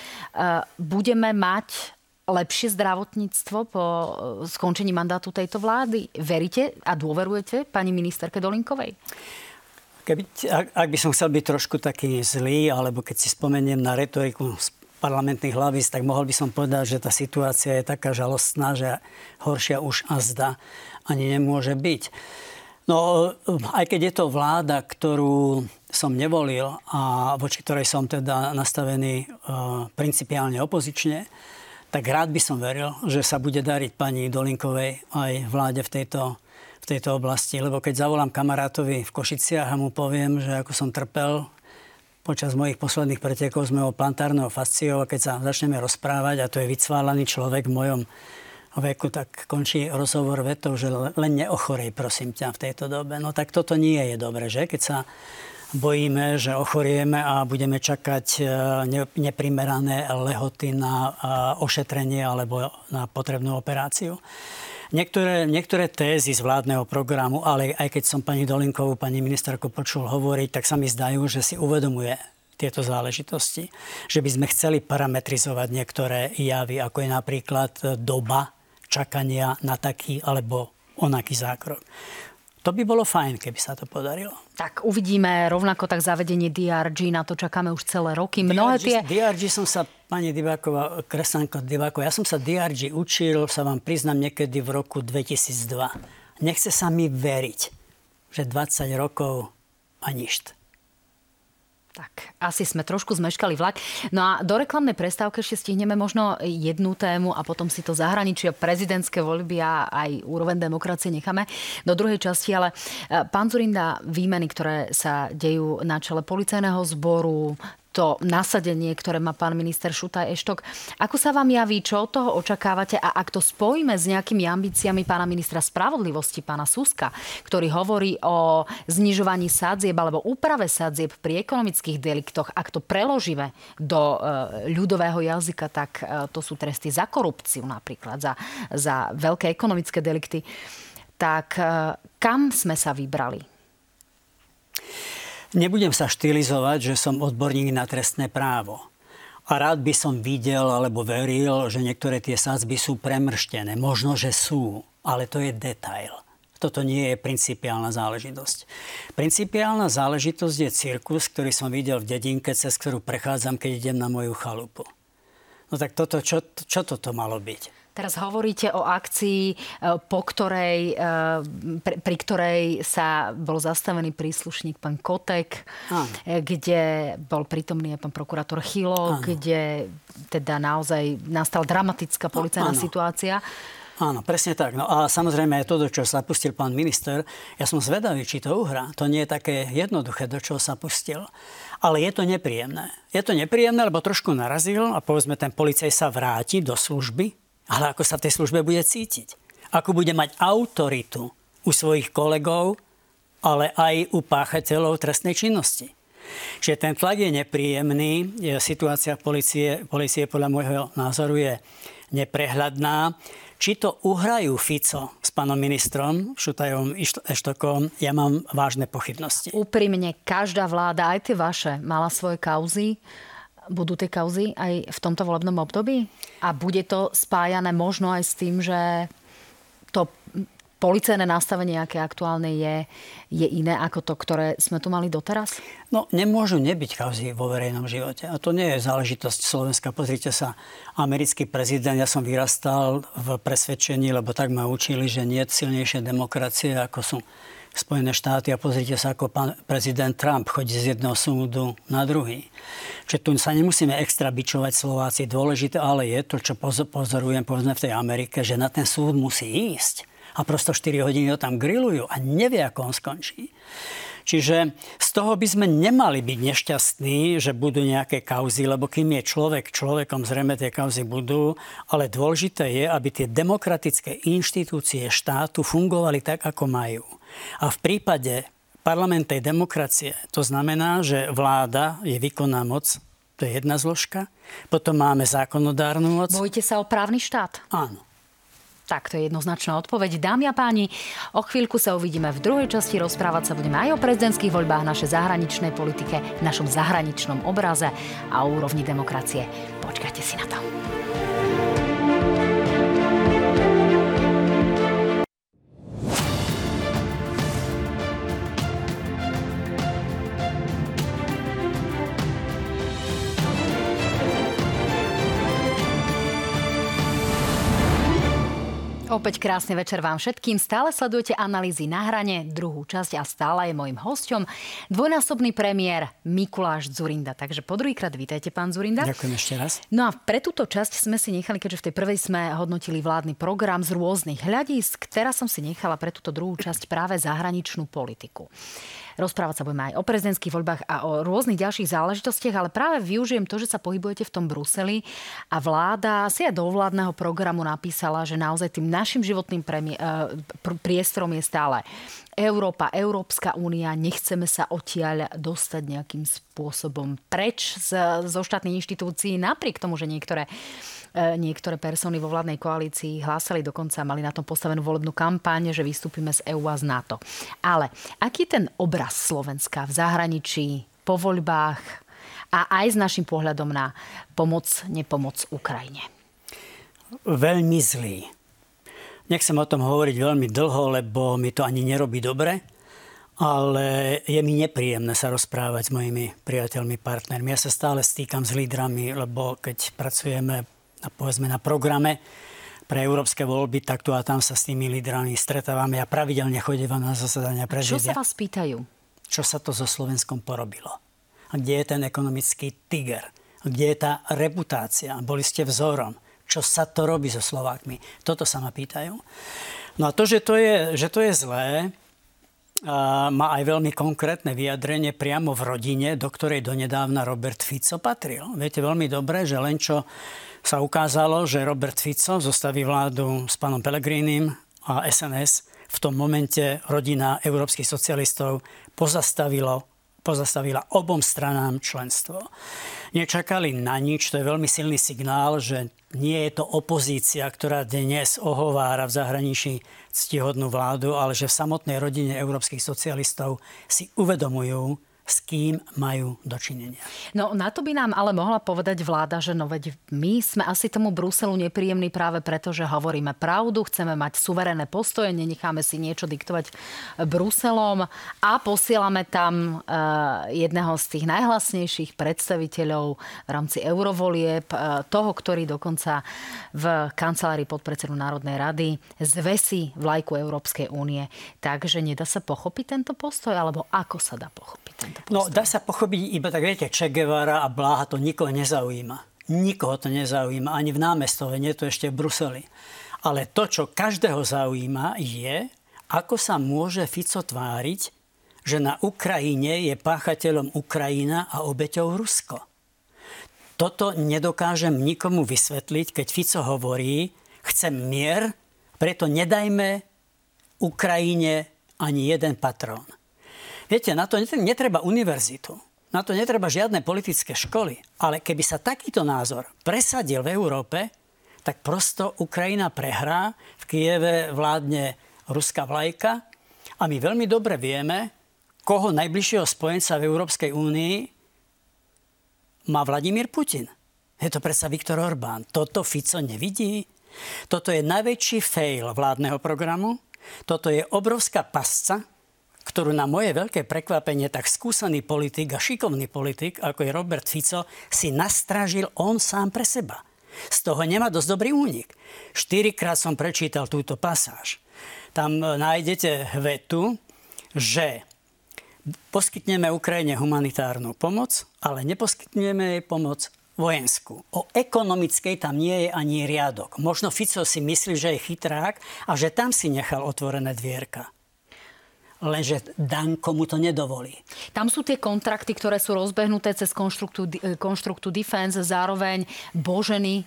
Budeme mať lepšie zdravotníctvo po eh, skončení mandátu tejto vlády? Veríte a dôverujete pani ministerke Dolinkovej? Keby, ak, ak by som chcel byť trošku taký zlý, alebo keď si spomeniem na retoriku z parlamentných hlavíc, tak mohol by som povedať, že tá situácia je taká žalostná, že horšia už a zda ani nemôže byť. No, aj keď je to vláda, ktorú som nevolil a voči ktorej som teda nastavený uh, principiálne opozične, tak rád by som veril, že sa bude dariť pani Dolinkovej aj vláde v tejto, v tejto oblasti. Lebo keď zavolám kamarátovi v Košiciach a mu poviem, že ako som trpel počas mojich posledných pretekov z mojho plantárneho fasciou a keď sa začneme rozprávať a to je vycválaný človek v mojom veku, tak končí rozhovor vetou, že len neochorej, prosím ťa, v tejto dobe. No tak toto nie je dobre, že? Keď sa bojíme, že ochorieme a budeme čakať e, neprimerané lehoty na e, ošetrenie alebo na potrebnú operáciu. Niektoré, niektoré tézy z vládneho programu, ale aj keď som pani Dolinkovú, pani ministerku počul hovoriť, tak sa mi zdajú, že si uvedomuje tieto záležitosti. Že by sme chceli parametrizovať niektoré javy, ako je napríklad doba čakania na taký alebo onaký zákrok. To by bolo fajn, keby sa to podarilo. Tak uvidíme rovnako tak zavedenie DRG, na to čakáme už celé roky. Mnohé DRG, tie... DRG som sa, pani Diváková, Kresanko Diváková, ja som sa DRG učil, sa vám priznám, niekedy v roku 2002. Nechce sa mi veriť, že 20 rokov a ništa. Tak, asi sme trošku zmeškali vlak. No a do reklamnej prestávky ešte stihneme možno jednu tému a potom si to zahraničia prezidentské voľby a aj úroveň demokracie necháme do druhej časti. Ale e, pán Zurinda, výmeny, ktoré sa dejú na čele policajného zboru, to nasadenie, ktoré má pán minister Šutaj Eštok. Ako sa vám javí, čo od toho očakávate a ak to spojíme s nejakými ambíciami pána ministra spravodlivosti, pána Suska, ktorý hovorí o znižovaní sadzieb alebo úprave sadzieb pri ekonomických deliktoch, ak to preložíme do e, ľudového jazyka, tak e, to sú tresty za korupciu napríklad, za, za veľké ekonomické delikty. Tak e, kam sme sa vybrali? Nebudem sa štilizovať, že som odborník na trestné právo. A rád by som videl alebo veril, že niektoré tie sázby sú premrštené. Možno, že sú, ale to je detail. Toto nie je principiálna záležitosť. Principiálna záležitosť je cirkus, ktorý som videl v dedinke, cez ktorú prechádzam, keď idem na moju chalupu. No tak toto, čo, čo toto malo byť? Teraz hovoríte o akcii, e, po ktorej, e, pri ktorej sa bol zastavený príslušník pán Kotek, Áno. E, kde bol prítomný aj pán prokurátor Chilo, Áno. kde teda naozaj nastala dramatická policajná Áno. situácia. Áno, presne tak. No a samozrejme aj to, do čoho sa pustil pán minister, ja som zvedavý, či to uhrá. To nie je také jednoduché, do čoho sa pustil. Ale je to nepríjemné. Je to nepríjemné, lebo trošku narazil a povedzme, ten policaj sa vráti do služby, ale ako sa v tej službe bude cítiť. Ako bude mať autoritu u svojich kolegov, ale aj u páchateľov trestnej činnosti. Čiže ten tlak je nepríjemný, situácia policie, policie podľa môjho názoru je neprehľadná. Či to uhrajú Fico s pánom ministrom Šutajom Eštokom, ja mám vážne pochybnosti. Úprimne, každá vláda, aj tie vaše, mala svoje kauzy budú tie kauzy aj v tomto volebnom období? A bude to spájané možno aj s tým, že to policajné nastavenie, aké aktuálne je, je iné ako to, ktoré sme tu mali doteraz? No, nemôžu nebyť kauzy vo verejnom živote. A to nie je záležitosť Slovenska. Pozrite sa, americký prezident, ja som vyrastal v presvedčení, lebo tak ma učili, že nie je silnejšie demokracie, ako sú Spojené štáty a pozrite sa, ako pán prezident Trump chodí z jedného súdu na druhý. Čiže tu sa nemusíme extra bičovať Slováci. Dôležité ale je to, čo pozorujem povedzme v tej Amerike, že na ten súd musí ísť. A prosto 4 hodiny ho tam grillujú a nevie, ako on skončí. Čiže z toho by sme nemali byť nešťastní, že budú nejaké kauzy, lebo kým je človek človekom, zrejme tie kauzy budú, ale dôležité je, aby tie demokratické inštitúcie štátu fungovali tak, ako majú. A v prípade parlamentnej demokracie to znamená, že vláda je výkonná moc, to je jedna zložka, potom máme zákonodárnu moc. Bojte sa o právny štát? Áno. Tak to je jednoznačná odpoveď. Dámy a páni, o chvíľku sa uvidíme v druhej časti. Rozprávať sa budeme aj o prezidentských voľbách, našej zahraničnej politike, našom zahraničnom obraze a o úrovni demokracie. Počkajte si na to. Opäť krásny večer vám všetkým. Stále sledujete analýzy na hrane, druhú časť a stále je môjim hosťom dvojnásobný premiér Mikuláš Zurinda. Takže po druhýkrát vítajte, pán Zurinda. Ďakujem ešte raz. No a pre túto časť sme si nechali, keďže v tej prvej sme hodnotili vládny program z rôznych hľadisk, teraz som si nechala pre túto druhú časť práve zahraničnú politiku. Rozprávať sa budeme aj o prezidentských voľbách a o rôznych ďalších záležitostiach, ale práve využijem to, že sa pohybujete v tom Bruseli a vláda si aj do vládneho programu napísala, že naozaj tým našim životným premie, eh, priestorom je stále Európa, Európska únia, nechceme sa odtiaľ dostať nejakým spôsobom preč z, zo štátnych inštitúcií, napriek tomu, že niektoré E, niektoré persony vo vládnej koalícii hlásali dokonca, mali na tom postavenú volebnú kampaň, že vystúpime z EU a z NATO. Ale aký je ten obraz Slovenska v zahraničí, po voľbách a aj s našim pohľadom na pomoc, nepomoc Ukrajine? Veľmi zlý. Nechcem o tom hovoriť veľmi dlho, lebo mi to ani nerobí dobre ale je mi nepríjemné sa rozprávať s mojimi priateľmi, partnermi. Ja sa stále stýkam s lídrami, lebo keď pracujeme povedzme, na programe pre európske voľby, tak tu a tam sa s tými lídrami stretávame. Ja pravidelne chodím na zasadania prezídia. Čo sa vás pýtajú? Čo sa to so Slovenskom porobilo? A kde je ten ekonomický tiger? A kde je tá reputácia? Boli ste vzorom. Čo sa to robí so Slovákmi? Toto sa ma pýtajú. No a to, že to je, že to je zlé, má aj veľmi konkrétne vyjadrenie priamo v rodine, do ktorej donedávna Robert Fico patril. Viete veľmi dobre, že len čo sa ukázalo, že Robert Fico zostaví vládu s pánom Pelegrínim a SNS. V tom momente rodina európskych socialistov pozastavilo pozastavila obom stranám členstvo. Nečakali na nič, to je veľmi silný signál, že nie je to opozícia, ktorá dnes ohovára v zahraničí ctihodnú vládu, ale že v samotnej rodine európskych socialistov si uvedomujú, s kým majú dočinenia. No na to by nám ale mohla povedať vláda, že no veď my sme asi tomu Bruselu nepríjemní práve preto, že hovoríme pravdu, chceme mať suverénne postoje, nenecháme si niečo diktovať Bruselom a posielame tam uh, jedného z tých najhlasnejších predstaviteľov v rámci eurovolieb, uh, toho, ktorý dokonca v kancelárii podpredsedu Národnej rady zvesí vlajku Európskej únie. Takže nedá sa pochopiť tento postoj, alebo ako sa dá pochopiť tento No, dá sa pochopiť iba tak, viete, Che Guevara a Bláha to nikoho nezaujíma. Nikoho to nezaujíma, ani v námestove, nie to ešte v Bruseli. Ale to, čo každého zaujíma, je, ako sa môže Fico tváriť, že na Ukrajine je páchateľom Ukrajina a obeťou Rusko. Toto nedokážem nikomu vysvetliť, keď Fico hovorí, chcem mier, preto nedajme Ukrajine ani jeden patrón. Viete, na to netreba univerzitu. Na to netreba žiadne politické školy. Ale keby sa takýto názor presadil v Európe, tak prosto Ukrajina prehrá. V Kieve vládne ruská vlajka. A my veľmi dobre vieme, koho najbližšieho spojenca v Európskej únii má Vladimír Putin. Je to predsa Viktor Orbán. Toto Fico nevidí. Toto je najväčší fail vládneho programu. Toto je obrovská pasca, ktorú na moje veľké prekvapenie tak skúsený politik a šikovný politik, ako je Robert Fico, si nastražil on sám pre seba. Z toho nemá dosť dobrý únik. Štyrikrát som prečítal túto pasáž. Tam e, nájdete vetu, že poskytneme Ukrajine humanitárnu pomoc, ale neposkytneme jej pomoc vojenskú. O ekonomickej tam nie je ani riadok. Možno Fico si myslí, že je chytrák a že tam si nechal otvorené dvierka lenže Danko mu to nedovolí. Tam sú tie kontrakty, ktoré sú rozbehnuté cez konštruktu Defense, zároveň Boženy e,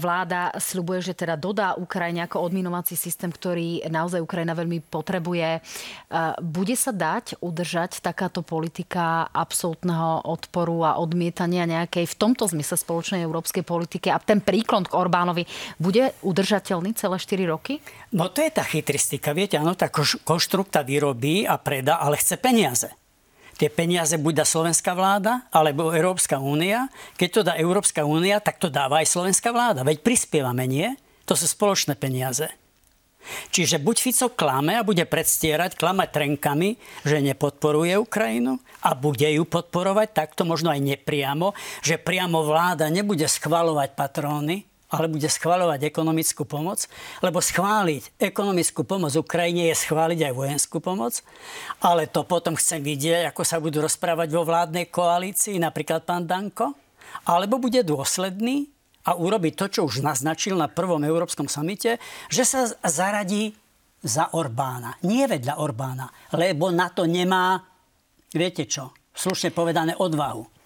vláda sľubuje, že teda dodá Ukrajine ako odminovací systém, ktorý naozaj Ukrajina veľmi potrebuje. E, bude sa dať udržať takáto politika absolútneho odporu a odmietania nejakej v tomto zmysle spoločnej európskej politiky a ten príklon k Orbánovi bude udržateľný celé 4 roky? No to je tá chytristika. Viete, áno, tá konštrukta výroby vyrobí a predá, ale chce peniaze. Tie peniaze buď dá slovenská vláda, alebo Európska únia. Keď to dá Európska únia, tak to dáva aj slovenská vláda. Veď prispievame, nie? To sú spoločné peniaze. Čiže buď Fico klame a bude predstierať, klamať trenkami, že nepodporuje Ukrajinu a bude ju podporovať takto, možno aj nepriamo, že priamo vláda nebude schvalovať patróny, ale bude schváľovať ekonomickú pomoc, lebo schváliť ekonomickú pomoc Ukrajine je schváliť aj vojenskú pomoc, ale to potom chcem vidieť, ako sa budú rozprávať vo vládnej koalícii, napríklad pán Danko, alebo bude dôsledný a urobiť to, čo už naznačil na prvom Európskom samite, že sa zaradí za Orbána. Nie vedľa Orbána, lebo na to nemá, viete čo, slušne povedané, odvahu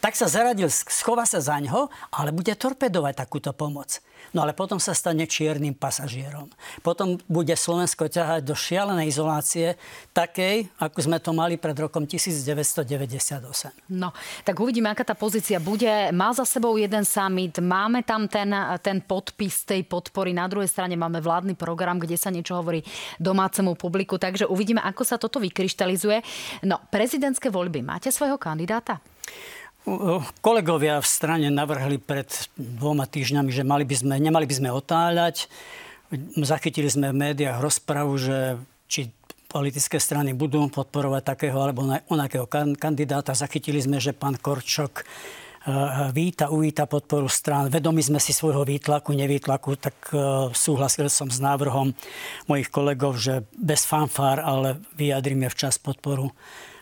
tak sa zaradil, schová sa za ňo, ale bude torpedovať takúto pomoc. No ale potom sa stane čiernym pasažierom. Potom bude Slovensko ťahať do šialenej izolácie, takej, ako sme to mali pred rokom 1998. No, tak uvidíme, aká tá pozícia bude. Má za sebou jeden summit, máme tam ten, ten podpis tej podpory, na druhej strane máme vládny program, kde sa niečo hovorí domácemu publiku, takže uvidíme, ako sa toto vykryštalizuje. No, prezidentské voľby, máte svojho kandidáta? Kolegovia v strane navrhli pred dvoma týždňami, že mali by sme, nemali by sme otáľať. Zachytili sme v médiách rozpravu, že či politické strany budú podporovať takého alebo onakého kandidáta. Zachytili sme, že pán Korčok e, víta, uvíta podporu strán. Vedomi sme si svojho výtlaku, nevýtlaku, tak e, súhlasil som s návrhom mojich kolegov, že bez fanfár, ale vyjadrime včas podporu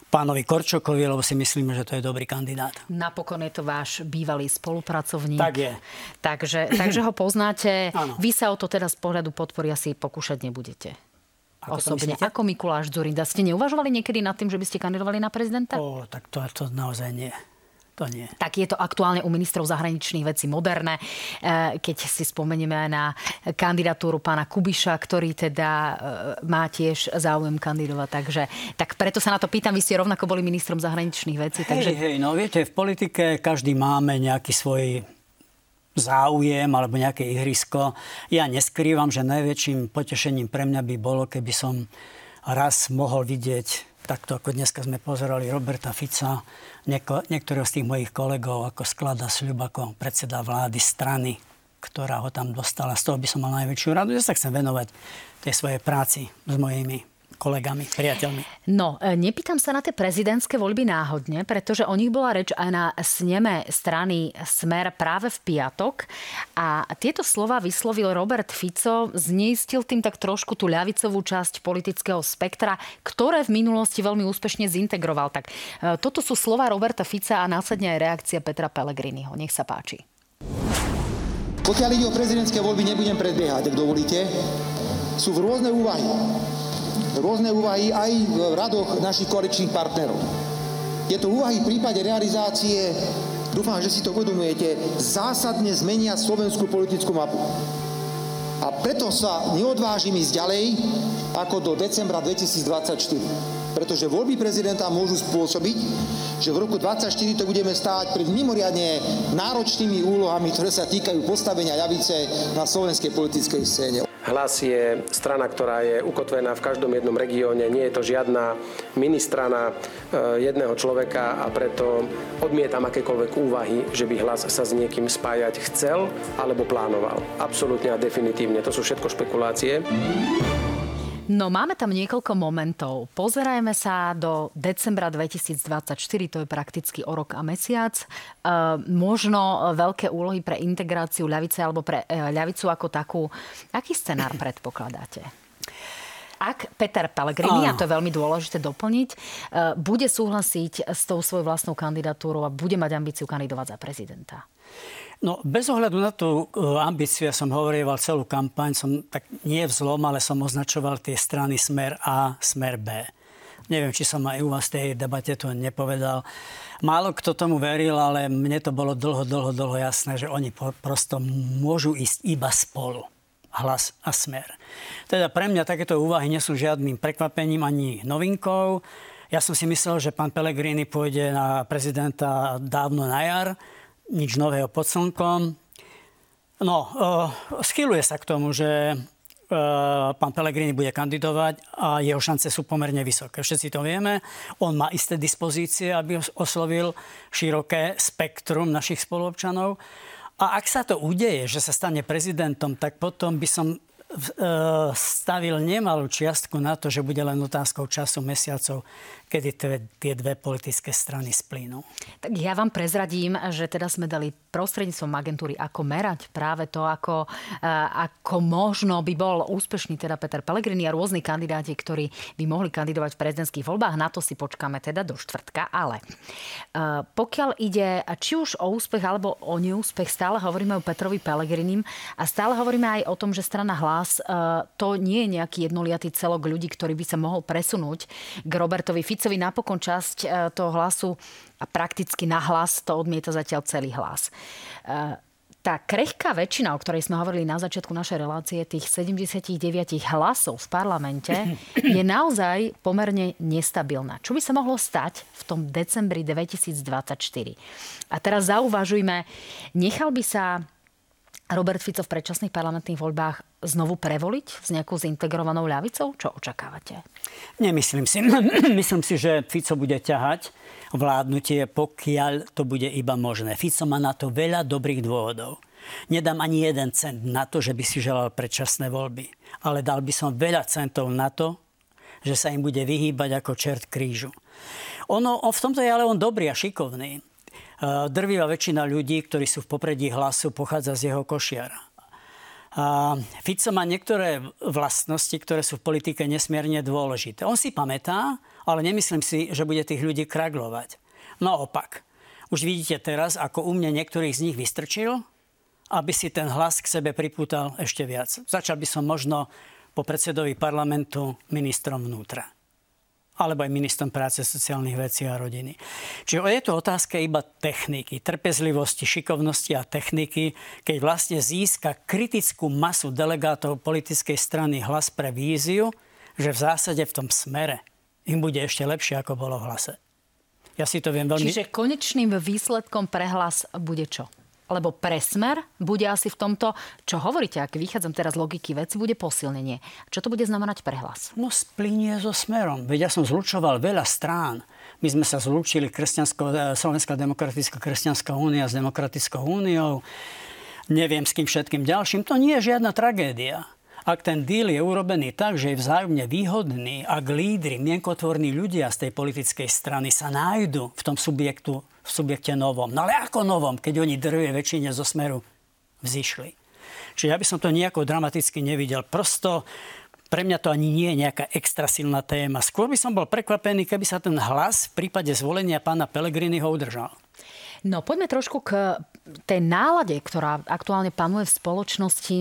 pánovi Korčokovi, lebo si myslíme, že to je dobrý kandidát. Napokon je to váš bývalý spolupracovník. Tak je. Takže, takže ho poznáte. Vy sa o to teda z pohľadu podpory asi pokúšať nebudete. Ako Osobne. Ako Mikuláš Zurinda. Ste neuvažovali niekedy nad tým, že by ste kandidovali na prezidenta? O, tak to, to naozaj nie. To nie. Tak je to aktuálne u ministrov zahraničných vecí moderné. E, keď si spomenieme na kandidatúru pána Kubiša, ktorý teda e, má tiež záujem kandidovať. Takže, tak preto sa na to pýtam. Vy ste rovnako boli ministrom zahraničných vecí. Hej, takže... hej, no viete, v politike každý máme nejaký svoj záujem alebo nejaké ihrisko. Ja neskrývam, že najväčším potešením pre mňa by bolo, keby som raz mohol vidieť takto ako dneska sme pozerali Roberta Fica, nieko, niektorého z tých mojich kolegov, ako sklada sľub ako predseda vlády strany, ktorá ho tam dostala. Z toho by som mal najväčšiu radu. Ja sa chcem venovať tej svojej práci s mojimi kolegami, priateľmi. No, e, nepýtam sa na tie prezidentské voľby náhodne, pretože o nich bola reč aj na sneme strany Smer práve v piatok. A tieto slova vyslovil Robert Fico, zneistil tým tak trošku tú ľavicovú časť politického spektra, ktoré v minulosti veľmi úspešne zintegroval. Tak e, toto sú slova Roberta Fica a následne aj reakcia Petra Pellegriniho. Nech sa páči. Pokiaľ ide o prezidentské voľby, nebudem predbiehať, ak dovolíte. Sú v rôzne úvahy rôzne úvahy aj v radoch našich koaličných partnerov. Tieto úvahy v prípade realizácie, dúfam, že si to uvedomujete, zásadne zmenia slovenskú politickú mapu. A preto sa neodvážim ísť ďalej ako do decembra 2024. Pretože voľby prezidenta môžu spôsobiť, že v roku 2024 to budeme stáť pred mimoriadne náročnými úlohami, ktoré sa týkajú postavenia ľavice na slovenskej politickej scéne. Hlas je strana, ktorá je ukotvená v každom jednom regióne. Nie je to žiadna ministrana e, jedného človeka a preto odmietam akékoľvek úvahy, že by hlas sa s niekým spájať chcel alebo plánoval. Absolútne a definitívne. To sú všetko špekulácie. No máme tam niekoľko momentov. Pozerajme sa do decembra 2024, to je prakticky o rok a mesiac. E, možno veľké úlohy pre integráciu ľavice alebo pre e, ľavicu ako takú. Aký scenár predpokladáte? Ak Peter Pellegrini, a to je veľmi dôležité doplniť, bude súhlasiť s tou svojou vlastnou kandidatúrou a bude mať ambíciu kandidovať za prezidenta? No, bez ohľadu na tú ambíciu, ja som hovoril celú kampaň, som tak nie v zlom, ale som označoval tie strany Smer A, Smer B. Neviem, či som aj u vás v tej debate to nepovedal. Málo kto tomu veril, ale mne to bolo dlho, dlho, dlho jasné, že oni prosto môžu ísť iba spolu hlas a smer. Teda pre mňa takéto úvahy nie sú žiadnym prekvapením ani novinkou. Ja som si myslel, že pán Pellegrini pôjde na prezidenta dávno na jar nič nového pod slnkom. No, uh, schyluje sa k tomu, že uh, pán Pellegrini bude kandidovať a jeho šance sú pomerne vysoké. Všetci to vieme. On má isté dispozície, aby oslovil široké spektrum našich spoluobčanov. A ak sa to udeje, že sa stane prezidentom, tak potom by som uh, stavil nemalú čiastku na to, že bude len otázkou času, mesiacov, kedy tie dve politické strany splínu. Tak ja vám prezradím, že teda sme dali prostredníctvom agentúry, ako merať práve to, ako, eh, ako možno by bol úspešný teda Peter Pellegrini a rôzni kandidáti, ktorí by mohli kandidovať v prezidentských voľbách. Na to si počkáme teda do štvrtka. Ale eh, pokiaľ ide či už o úspech alebo o neúspech, stále hovoríme o Petrovi Pellegrinim a stále hovoríme aj o tom, že strana hlas eh, to nie je nejaký jednoliatý celok ľudí, ktorý by sa mohol presunúť k Robertovi Ficovi Ficovi napokon časť e, toho hlasu a prakticky na hlas to odmieta zatiaľ celý hlas. E, tá krehká väčšina, o ktorej sme hovorili na začiatku našej relácie, tých 79 hlasov v parlamente, je naozaj pomerne nestabilná. Čo by sa mohlo stať v tom decembri 2024? A teraz zauvažujme, nechal by sa Robert Fico v predčasných parlamentných voľbách znovu prevoliť s nejakou zintegrovanou ľavicou? Čo očakávate? Nemyslím si. Myslím si, že Fico bude ťahať vládnutie, pokiaľ to bude iba možné. Fico má na to veľa dobrých dôvodov. Nedám ani jeden cent na to, že by si želal predčasné voľby. Ale dal by som veľa centov na to, že sa im bude vyhýbať ako čert krížu. Ono, on, v tomto je ale on dobrý a šikovný. Eh, drvivá väčšina ľudí, ktorí sú v popredí hlasu, pochádza z jeho košiara. A Fico má niektoré vlastnosti, ktoré sú v politike nesmierne dôležité. On si pamätá, ale nemyslím si, že bude tých ľudí kraglovať. Naopak, už vidíte teraz, ako u mňa niektorých z nich vystrčil, aby si ten hlas k sebe pripútal ešte viac. Začal by som možno po predsedovi parlamentu ministrom vnútra alebo aj ministrom práce, sociálnych vecí a rodiny. Čiže je to otázka iba techniky, trpezlivosti, šikovnosti a techniky, keď vlastne získa kritickú masu delegátov politickej strany hlas pre víziu, že v zásade v tom smere im bude ešte lepšie, ako bolo v hlase. Ja si to viem veľmi... Čiže konečným výsledkom pre hlas bude čo? Lebo presmer bude asi v tomto, čo hovoríte, ak vychádzam teraz z logiky veci, bude posilnenie. Čo to bude znamenať pre hlas? No splinie so smerom. Veď ja som zlučoval veľa strán. My sme sa zlúčili Kresťansko, Slovenská demokratická kresťanská únia s Demokratickou úniou. Neviem s kým všetkým ďalším. To nie je žiadna tragédia. Ak ten díl je urobený tak, že je vzájomne výhodný, ak lídry, mienkotvorní ľudia z tej politickej strany sa nájdu v tom subjektu v subjekte novom. No ale ako novom, keď oni drvie väčšine zo smeru vzýšli. Čiže ja by som to nejako dramaticky nevidel. Prosto pre mňa to ani nie je nejaká extra silná téma. Skôr by som bol prekvapený, keby sa ten hlas v prípade zvolenia pána Pellegriniho udržal. No poďme trošku k tej nálade, ktorá aktuálne panuje v spoločnosti.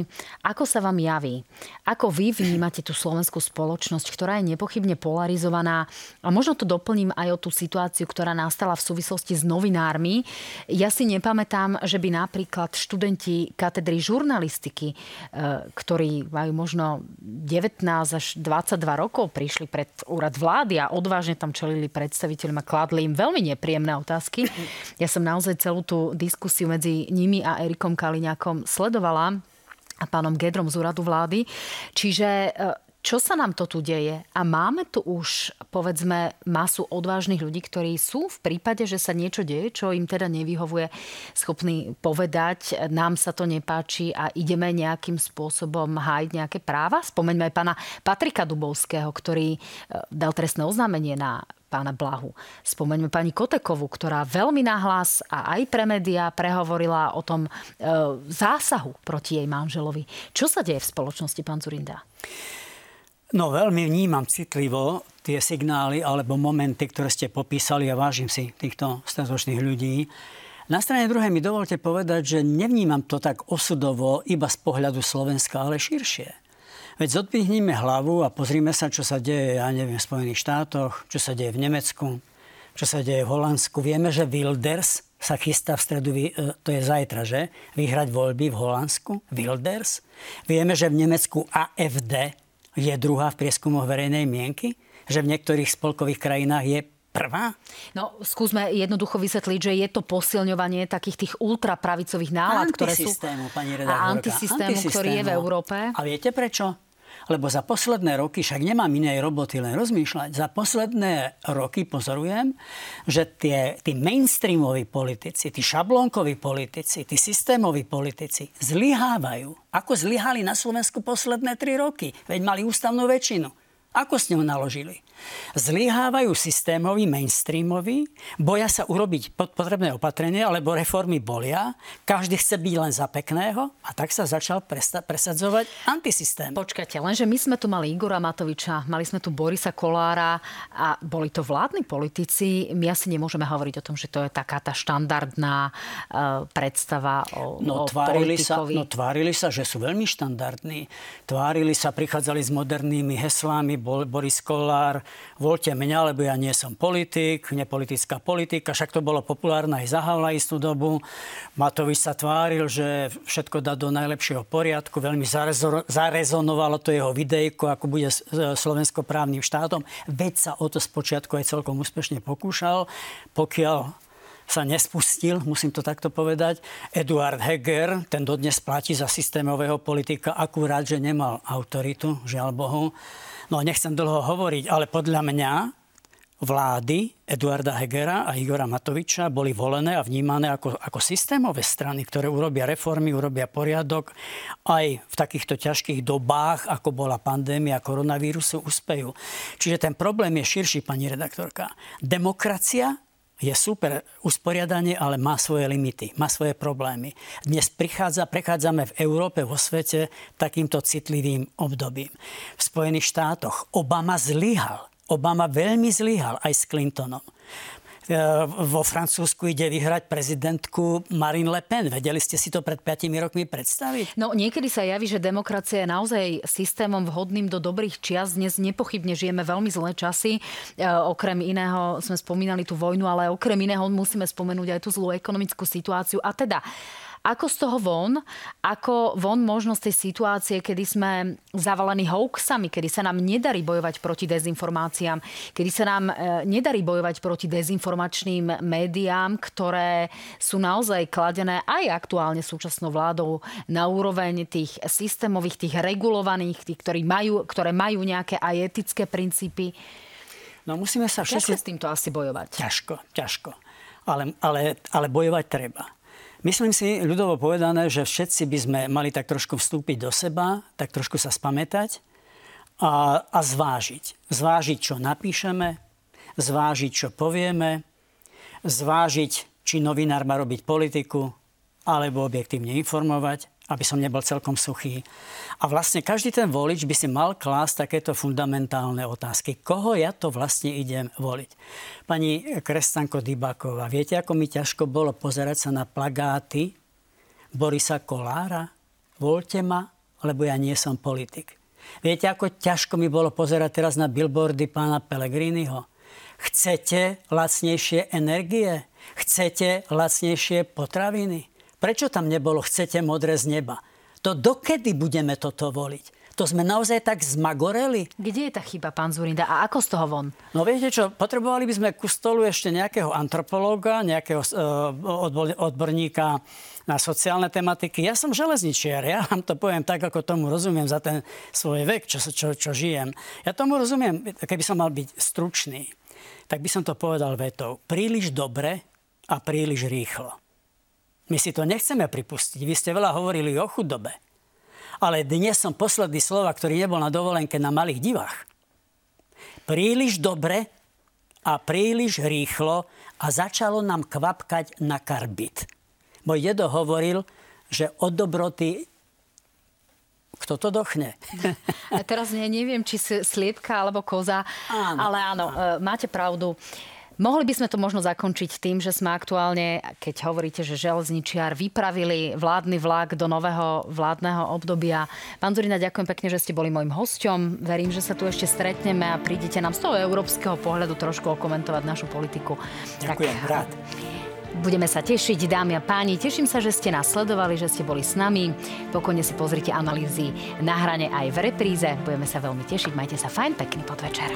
Ako sa vám javí? Ako vy vnímate tú slovenskú spoločnosť, ktorá je nepochybne polarizovaná? A možno to doplním aj o tú situáciu, ktorá nastala v súvislosti s novinármi. Ja si nepamätám, že by napríklad študenti katedry žurnalistiky, e, ktorí majú možno 19 až 22 rokov, prišli pred úrad vlády a odvážne tam čelili predstaviteľom a kladli im veľmi nepríjemné otázky. Ja som naozaj celú tú diskusiu medzi nimi a Erikom Kaliňakom sledovala a pánom Gedrom z úradu vlády. Čiže e, čo sa nám to tu deje? A máme tu už, povedzme, masu odvážnych ľudí, ktorí sú v prípade, že sa niečo deje, čo im teda nevyhovuje, schopní povedať, nám sa to nepáči a ideme nejakým spôsobom hájiť nejaké práva? Spomeňme aj pána Patrika Dubovského, ktorý e, dal trestné oznámenie na pána Blahu. Spomeňme pani Kotekovu, ktorá veľmi nahlas a aj pre médiá prehovorila o tom e, zásahu proti jej manželovi. Čo sa deje v spoločnosti, pán Zurinda? No veľmi vnímam citlivo tie signály alebo momenty, ktoré ste popísali a vážim si týchto statočných ľudí. Na strane druhej mi dovolte povedať, že nevnímam to tak osudovo iba z pohľadu Slovenska, ale širšie. Veď zodvihnime hlavu a pozrime sa, čo sa deje, ja neviem, v Spojených štátoch, čo sa deje v Nemecku, čo sa deje v Holandsku. Vieme, že Wilders sa chystá v stredu, e, to je zajtra, že? Vyhrať voľby v Holandsku. Wilders. Vieme, že v Nemecku AFD je druhá v prieskumoch verejnej mienky? Že v niektorých spolkových krajinách je prvá? No, skúsme jednoducho vysvetliť, že je to posilňovanie takých tých ultrapravicových nálad, ktoré sú... pani A antisystému, ktorý je v Európe. A viete prečo? Lebo za posledné roky, však nemám inej roboty, len rozmýšľať, za posledné roky pozorujem, že tie, tí mainstreamoví politici, tí šablónkoví politici, tí systémoví politici zlyhávajú. Ako zlyhali na Slovensku posledné tri roky? Veď mali ústavnú väčšinu. Ako s ňou naložili? zlyhávajú systémoví, mainstreamoví, boja sa urobiť potrebné opatrenie, alebo reformy bolia, každý chce byť len za pekného a tak sa začal presadzovať antisystém. Počkajte, lenže my sme tu mali Igora Matoviča, mali sme tu Borisa Kolára a boli to vládni politici. My asi nemôžeme hovoriť o tom, že to je taká tá štandardná uh, predstava o, no, o tvárili politikovi. sa, no tvárili sa, že sú veľmi štandardní. Tvárili sa, prichádzali s modernými heslami, Boris Kolár, voľte mňa, lebo ja nie som politik, nepolitická politika, však to bolo populárne aj za Havla istú dobu. Matovič sa tváril, že všetko dá do najlepšieho poriadku, veľmi zarezonovalo to jeho videjko, ako bude Slovensko právnym štátom. Veď sa o to spočiatku aj celkom úspešne pokúšal, pokiaľ sa nespustil, musím to takto povedať. Eduard Heger, ten dodnes platí za systémového politika, akurát, že nemal autoritu, žiaľ Bohu. No nechcem dlho hovoriť, ale podľa mňa vlády Eduarda Hegera a Igora Matoviča boli volené a vnímané ako, ako systémové strany, ktoré urobia reformy, urobia poriadok aj v takýchto ťažkých dobách, ako bola pandémia koronavírusu, uspejú. Čiže ten problém je širší, pani redaktorka. Demokracia je super usporiadanie, ale má svoje limity, má svoje problémy. Dnes prichádza, prechádzame v Európe, vo svete takýmto citlivým obdobím. V Spojených štátoch Obama zlyhal. Obama veľmi zlyhal aj s Clintonom. E, vo Francúzsku ide vyhrať prezidentku Marine Le Pen. Vedeli ste si to pred 5 rokmi predstaviť? No niekedy sa javí, že demokracia je naozaj systémom vhodným do dobrých čias. Dnes nepochybne žijeme veľmi zlé časy. E, okrem iného sme spomínali tú vojnu, ale okrem iného musíme spomenúť aj tú zlú ekonomickú situáciu. A teda ako z toho von? Ako von možno z tej situácie, kedy sme zavalení hoaxami, kedy sa nám nedarí bojovať proti dezinformáciám, kedy sa nám e, nedarí bojovať proti dezinformačným médiám, ktoré sú naozaj kladené aj aktuálne súčasnou vládou na úroveň tých systémových, tých regulovaných, tých, ktorí majú, ktoré majú nejaké aj etické princípy. No musíme sa všetci... Ťažko s týmto asi bojovať. Ťažko, ťažko. Ale, ale, ale bojovať treba. Myslím si, ľudovo povedané, že všetci by sme mali tak trošku vstúpiť do seba, tak trošku sa spamätať a, a zvážiť. Zvážiť, čo napíšeme, zvážiť, čo povieme, zvážiť, či novinár má robiť politiku, alebo objektívne informovať, aby som nebol celkom suchý. A vlastne každý ten volič by si mal klásť takéto fundamentálne otázky. Koho ja to vlastne idem voliť? Pani Krestanko Dybaková, viete, ako mi ťažko bolo pozerať sa na plagáty Borisa Kolára? Voľte ma, lebo ja nie som politik. Viete, ako ťažko mi bolo pozerať teraz na billboardy pána Pellegriniho? Chcete lacnejšie energie? Chcete lacnejšie potraviny? Prečo tam nebolo chcete modré z neba? To dokedy budeme toto voliť? To sme naozaj tak zmagoreli. Kde je tá chyba, pán Zurinda? A ako z toho von? No viete čo, potrebovali by sme ku stolu ešte nejakého antropológa, nejakého uh, odborníka na sociálne tematiky. Ja som železničiar, ja vám to poviem tak, ako tomu rozumiem za ten svoj vek, čo, čo, čo žijem. Ja tomu rozumiem, keby som mal byť stručný, tak by som to povedal vetou. Príliš dobre a príliš rýchlo. My si to nechceme pripustiť. Vy ste veľa hovorili o chudobe. Ale dnes som posledný slova, ktorý nebol na dovolenke na malých divách. Príliš dobre a príliš rýchlo a začalo nám kvapkať na karbit. Môj dedo hovoril, že od dobroty kto to dochne. Teraz ne, neviem, či sliepka alebo koza, áno. ale áno, e, máte pravdu. Mohli by sme to možno zakončiť tým, že sme aktuálne, keď hovoríte, že železničiar vypravili vládny vlak do nového vládneho obdobia. Pán Zurina, ďakujem pekne, že ste boli môjim hosťom. Verím, že sa tu ešte stretneme a prídete nám z toho európskeho pohľadu trošku okomentovať našu politiku. Ďakujem, tak, rád. Budeme sa tešiť, dámy a páni. Teším sa, že ste nás sledovali, že ste boli s nami. Pokojne si pozrite analýzy na hrane aj v repríze. Budeme sa veľmi tešiť. Majte sa fajn, pekný podvečer.